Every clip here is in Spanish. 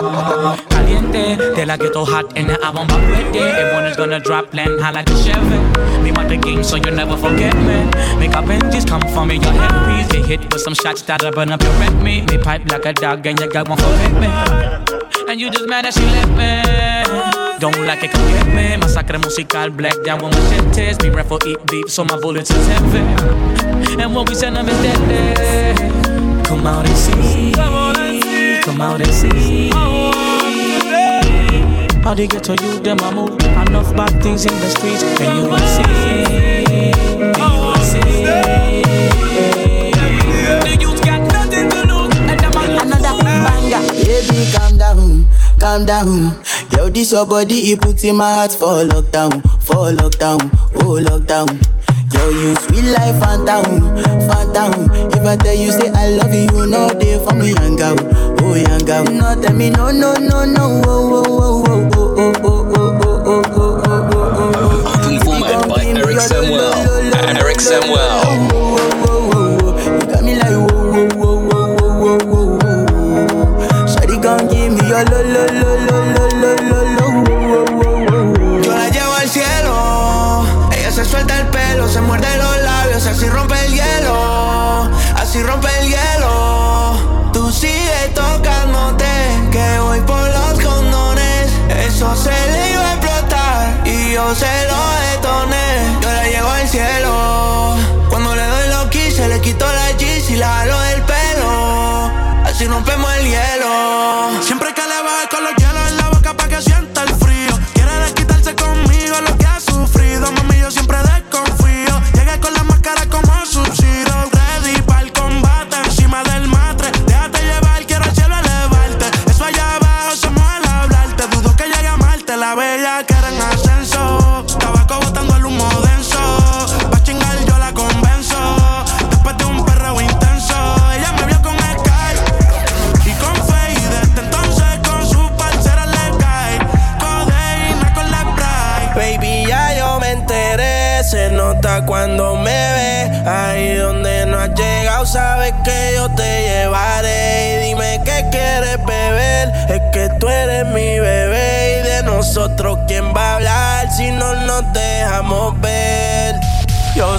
Caliente, like it all hot and I want my ready. Everyone is gonna drop land high like a Chevy. Me want the game, so you never forget me. Make up Benjis come for me, your headpiece. Get hit with some shots that'll burn up your rep me. Me pipe like a dog and you got one for me. And you just mad that she left me. Don't like it, come get me. Masacre musical, black down with my machetes. Be ref for eat beef, so my bullets is heavy. And what we send them is deadly. Come out and see. Come out and see. How they get to you, them I move. Enough bad things in the streets. Can you see? Can you see? The youth got nothing to lose. And them a Another banger. Baby, calm down, calm down. Yo, this your body, it puts in my heart for lockdown, for lockdown, oh lockdown. Yo, you sweet life. If I tell you say I love you, know they for me, young girl, oh. No, tell me no, no, no, no, oh, oh, oh, oh, oh, oh, oh, oh, oh, oh, oh, oh, oh. By Eric Samuel. Eric Samuel.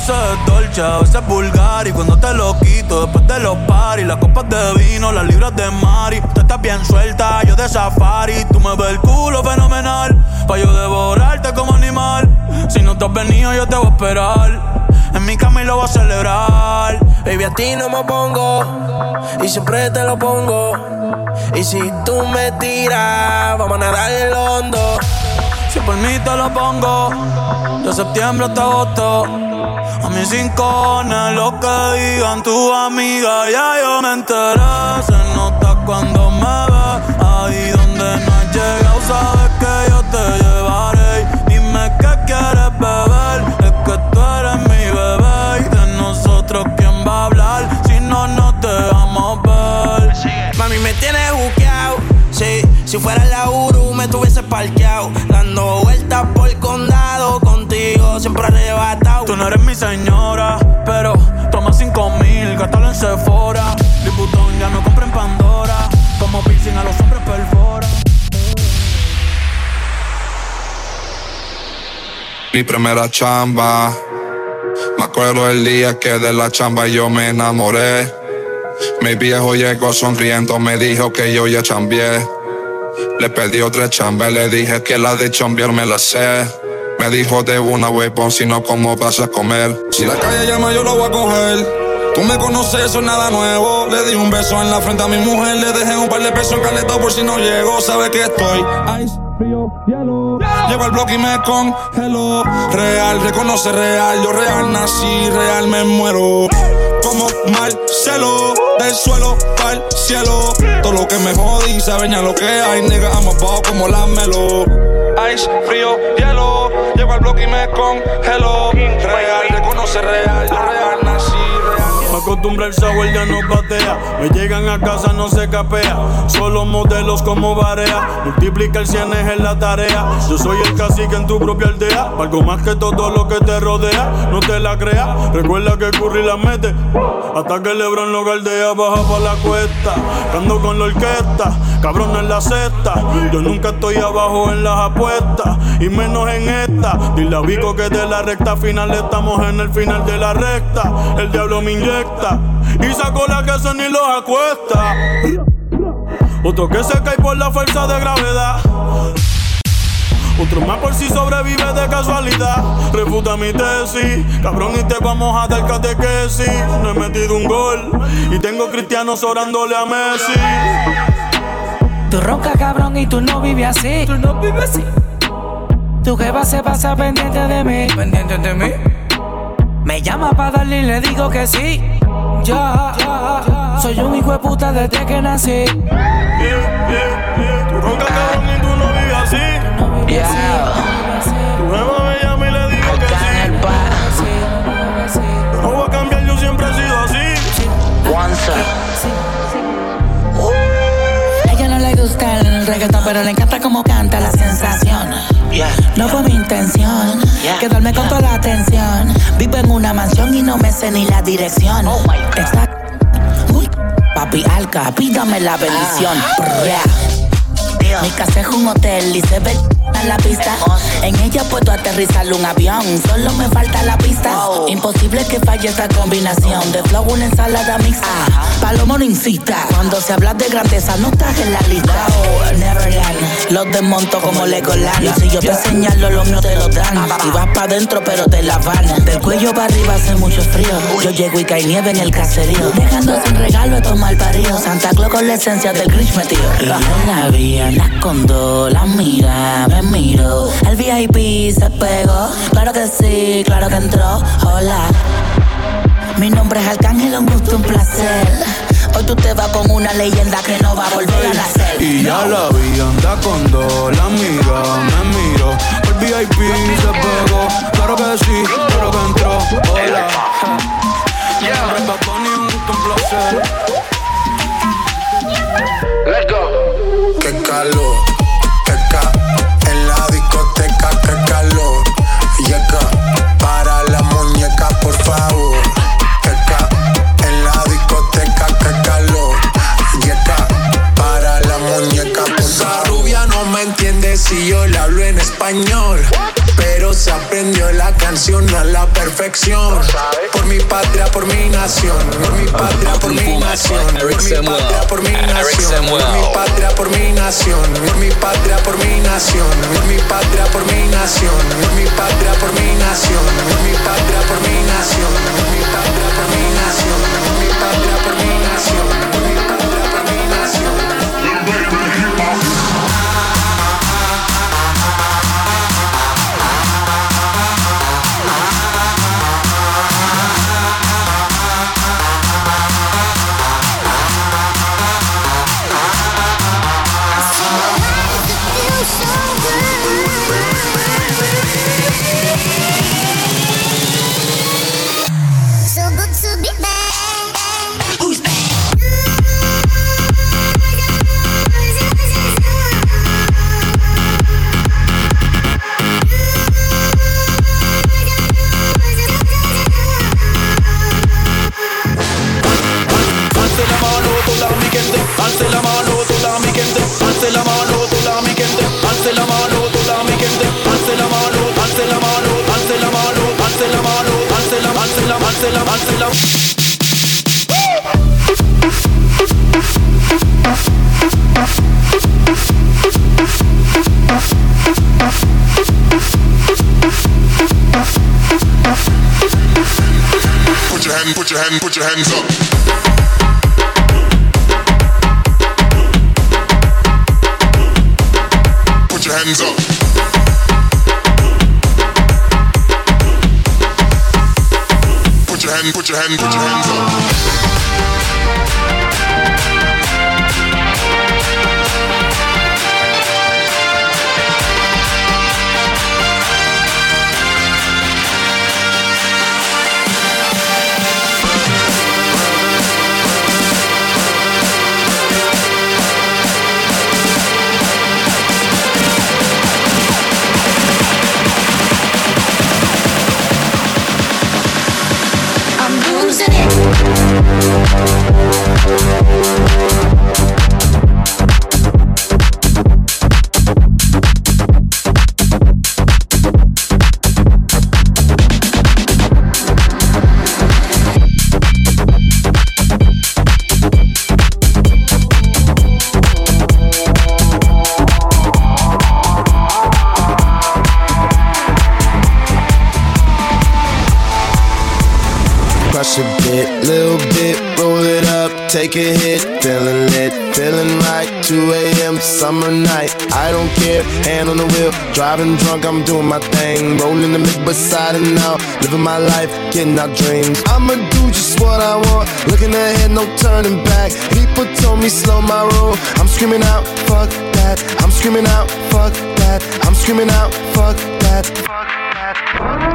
Yo sé dolce, a veces vulgar Y cuando te lo quito después de los paris Las copas de vino, las libras de mari. Tú estás bien suelta, yo de safari. Tú me ves el culo fenomenal Pa' yo devorarte como animal. Si no te has venido yo te voy a esperar. En mi cama y lo voy a celebrar. Baby, a ti no me pongo y siempre te lo pongo. Y si tú me tiras, vamos a nadar el hondo. Si por mí te lo pongo De septiembre hasta agosto A mis cinco lo que digan tu amiga Ya yo me enteré. Se nota cuando me ve Ahí donde no has llegado Sabes que yo te llevaré. Dime qué quieres beber Es que tú eres mi bebé. Y de nosotros quién va a hablar Si no nos dejamos ver. Mami, me tienes buqueado. Sí, si fuera la Uru, me tuviese parqueado. Dando vueltas por el condado. Contigo siempre arrebatado. Tú no eres mi señora, pero toma cinco mil, gástalo en Sephora. Liputón ya no compra en Pandora, como piercing a los hombres perfora. Mi primera chamba. Me acuerdo el día que de la chamba yo me enamoré. Mi viejo llegó sonriendo, me dijo que yo ya chambié. Le pedí otra chamba, le dije que la de chambear me la sé. Me dijo de una huevón, si no, ¿cómo vas a comer? Si la calle llama, yo lo voy a coger. Tú me conoces, eso es nada nuevo. Le di un beso en la frente a mi mujer, le dejé un par de pesos en caleta por si no llego. Sabe que estoy ice, frío, hielo. Llego al bloque y me congelo. Real, reconoce real. Yo real nací, real me muero. Como Marcelo, del suelo al cielo. Todo lo que me jodí, saben ya lo que hay. Nigga, I'm about como la melo. Ice, frío, hielo. Llego al bloque y me congelo. Real, reconoce real. Yo real acostumbra el sour ya no patea. Me llegan a casa, no se capea. Solo modelos como Barea. Multiplica el cienes en la tarea. Yo soy el cacique en tu propia aldea. Algo más que todo lo que te rodea. No te la creas. Recuerda que Curry la mete. Hasta que Lebron lo galdea. Baja pa' la cuesta. Cando con la orquesta. Cabrón en la cesta. Yo nunca estoy abajo en las apuestas. Y menos en esta. Dile a Vico que de la recta final estamos en el final de la recta. El diablo me inyecta. Y sacó la que se ni los acuesta. Otro que se cae por la fuerza de gravedad. Otro más por si sobrevive de casualidad. Refuta mi tesis, cabrón, y te vamos a dar catequesis. No he metido un gol y tengo cristianos orándole a Messi. Tú ronca, cabrón, y tú no vives así. Tú no vives así. Tu jefa se pasa pendiente de mí. Pendiente de mí. Me llama para darle y le digo que sí. Ya, soy un hijo de puta desde que nací. Yeah, yeah, yeah. Tú ronca, cabrón, y tú no vives así. Tu jefa me llama y le digo que sí. No voy a cambiar, yo siempre he sido así. A ella no le gusta el reggaetón, pero le encanta cómo canta la sensación. No fue mi intención quedarme con toda la atención. Vivo en una mansión y no me sé ni la dirección. Está Uy, papi Alca, pídame la bendición. Brr. Mi casa es un hotel y se ve en la pista. En ella puedo aterrizar un avión, solo me falta la pista. Imposible que falle esta combinación de flow, una ensalada mixta. Palomo no incita, cuando se habla de grandeza no estás en la lista. Neverland, los desmonto como Legoland. Y si yo te señalo, los míos te lo dan. Y vas pa' adentro, pero te la van. Del cuello para arriba hace mucho frío. Yo llego y cae nieve en el caserío. Dejando sin regalo a tomar parido. Santa Claus con la esencia del Grinch metido. La en la condo, la mira, me miro. El VIP se pegó. Claro que sí, claro que entró. Hola. Mi nombre es Arcángel, un gusto, un placer. Hoy tú te vas con una leyenda que no va a volver a nacer. Y ya la vi, anda con dos, la mira, me miro. El VIP se pegó, claro que sí, claro que entró. Hola. Mi nombre es un gusto, un placer. Qué calor, si yo le hablo en español. Pero se aprendió la canción a la perfección. Por mi patria, por mi nación. Por mi patria, por mi nación. Por mi patria, por mi nación. Por mi patria, por mi nación. Por mi patria, por mi nación. Por mi patria, por mi nación. Por mi patria, por mi nación. Por mi patria, por mi nación. Por mi patria, por mi nación. Hand, put your hands up. Put your hands up. Put your hand, put your hand, put your hands up. take a hit, feeling lit, feeling right. 2 a.m. summer night. I don't care, hand on the wheel, driving drunk, I'm doing my thing. Rolling the mid beside and now. living my life, getting out dreams. I'ma do just what I want, looking ahead, no turning back. People told me slow my roll, I'm screaming out, fuck that. I'm screaming out, fuck that. I'm screaming out, fuck that. Fuck that. Fuck that.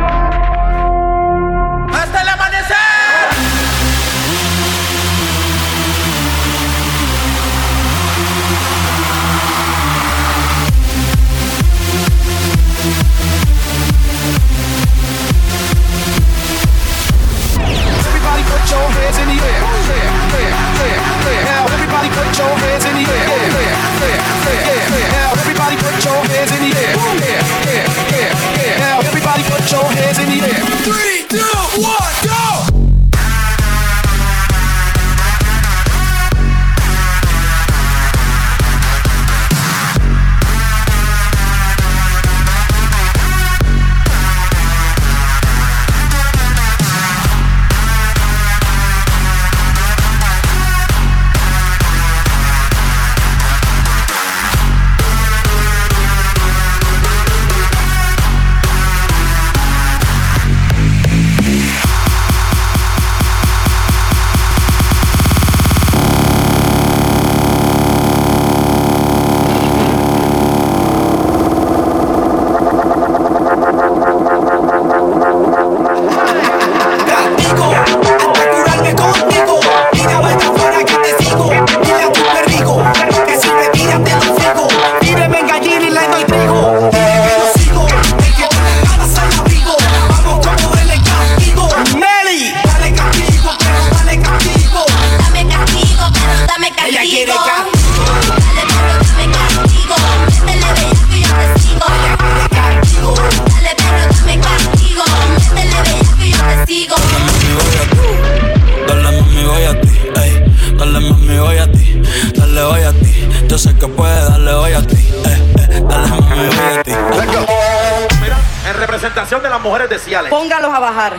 mujeres de Póngalos a bajar.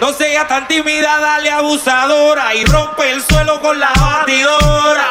No seas tan tímida, dale abusadora y rompe el suelo con la batidora.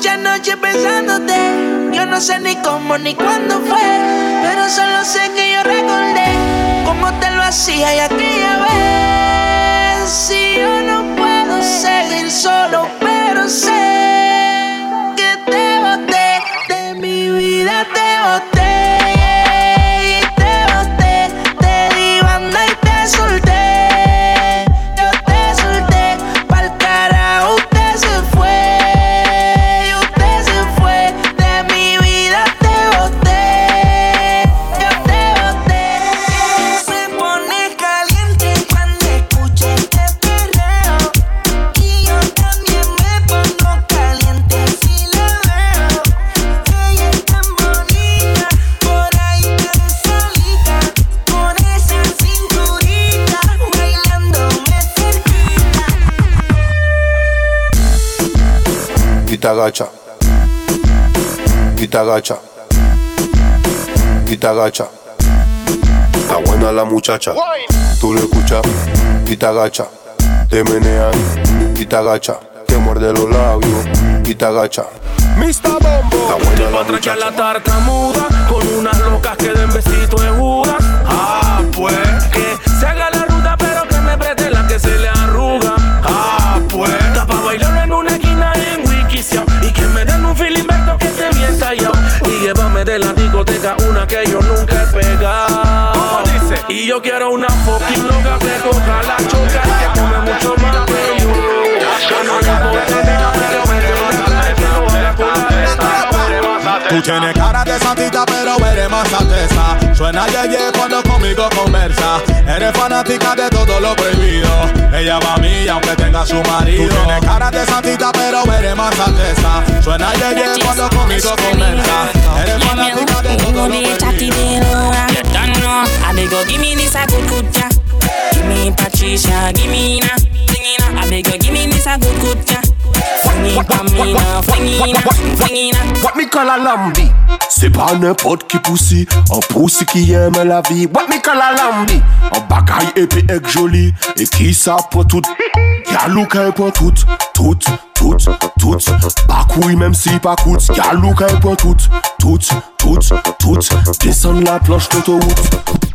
Muchas noches pensándote. Yo no sé ni cómo ni cuándo fue. Pero solo sé que yo recordé cómo te lo hacía y aquella vez. Si yo no puedo seguir solo, pero sé que te boté. De mi vida te boté. Agacha, y te agacha, y te agacha. Está buena la muchacha, tú lo escuchas. Y te agacha, te menean. Y te agacha, te muerde los labios. Y te agacha. Mr. Bombo, está buena la Otra que a la muchacha. tartamuda Con unas locas que den besito de Judas que yo nunca he pegado dice? Y yo quiero una fucking loca que coja la choca que come mucho más que yo Que no le importa Tú tienes cara de santita, pero eres más alteza. Suena yeye cuando conmigo conversa. Eres fanática de todo lo prohibido. Ella va a mí, aunque tenga su marido. Tú tienes cara de santita, pero eres más alteza. Suena yeye cuando conmigo conversa. Eres fanática de todo lo prohibido. I beg you, give me this a good good ja. Give me Patricia, give me na. I beg you, give me this a good good ja. Wat mi kal a lambi? Se pa nepot ki pousi An pousi ki yeme la vi. Wat mi kal a lambi? An bagay epi ek joli E ki sa pou tout. Gyalou kay pou tout Tout, tout, tout. Bakouy menm si pa kout Gyalou kay pou tout Tout, tout, tout. Desan la planche toto wout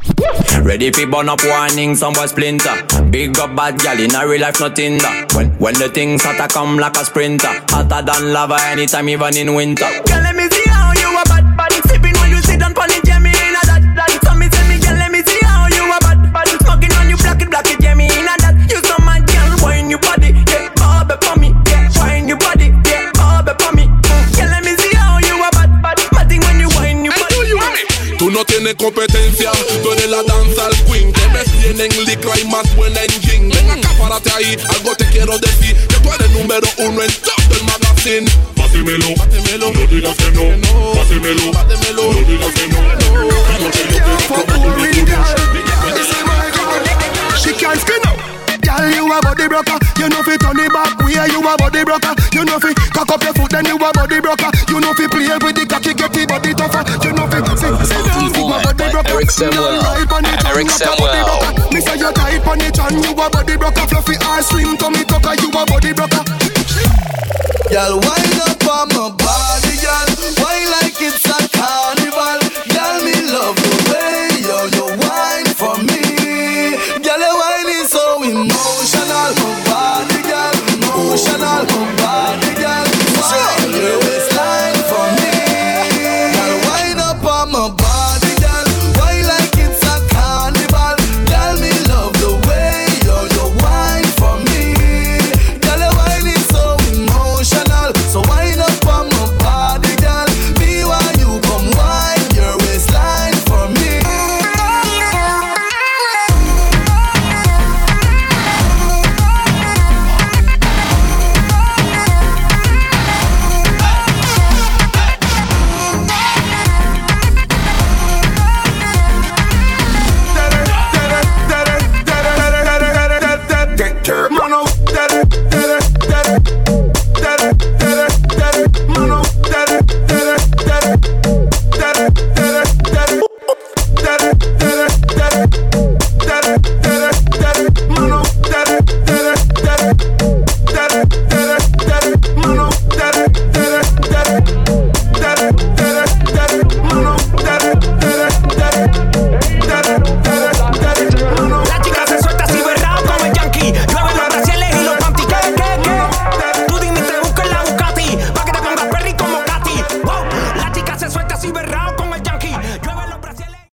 Ready fi burn up warning, some boy splinter. Big up bad gal in a real life, nothing. When when the things hotter come like a sprinter, hotter than lava anytime, even in winter. Tú no tienes competencia, tú eres la danza al queen. Te ves bien en licra y más buena en jean. Ven acá, párate ahí, algo te quiero decir. Que tú eres número uno en todo el magazine. Bátemelo, bátemelo, no digas que no. Bátemelo, bátemelo, no digas que no. Que yo te prometo She can't skin out. Girl, you a body broker. You know fi turn it back way. You a body broker. You know fi cock up your foot, then you a body broker. You know fi play with the cocky, get the body tougher. You know fi sit, sit down, you a body broker. Eric Samuel. Girl, on it, Eric you a body Samuel. Me say you tight on it, and you a body broker. Fluffy or slim, tummy tucker, you a body broker. Girl, wind up on my body, girl. Why like it's a carnival? Girl, me love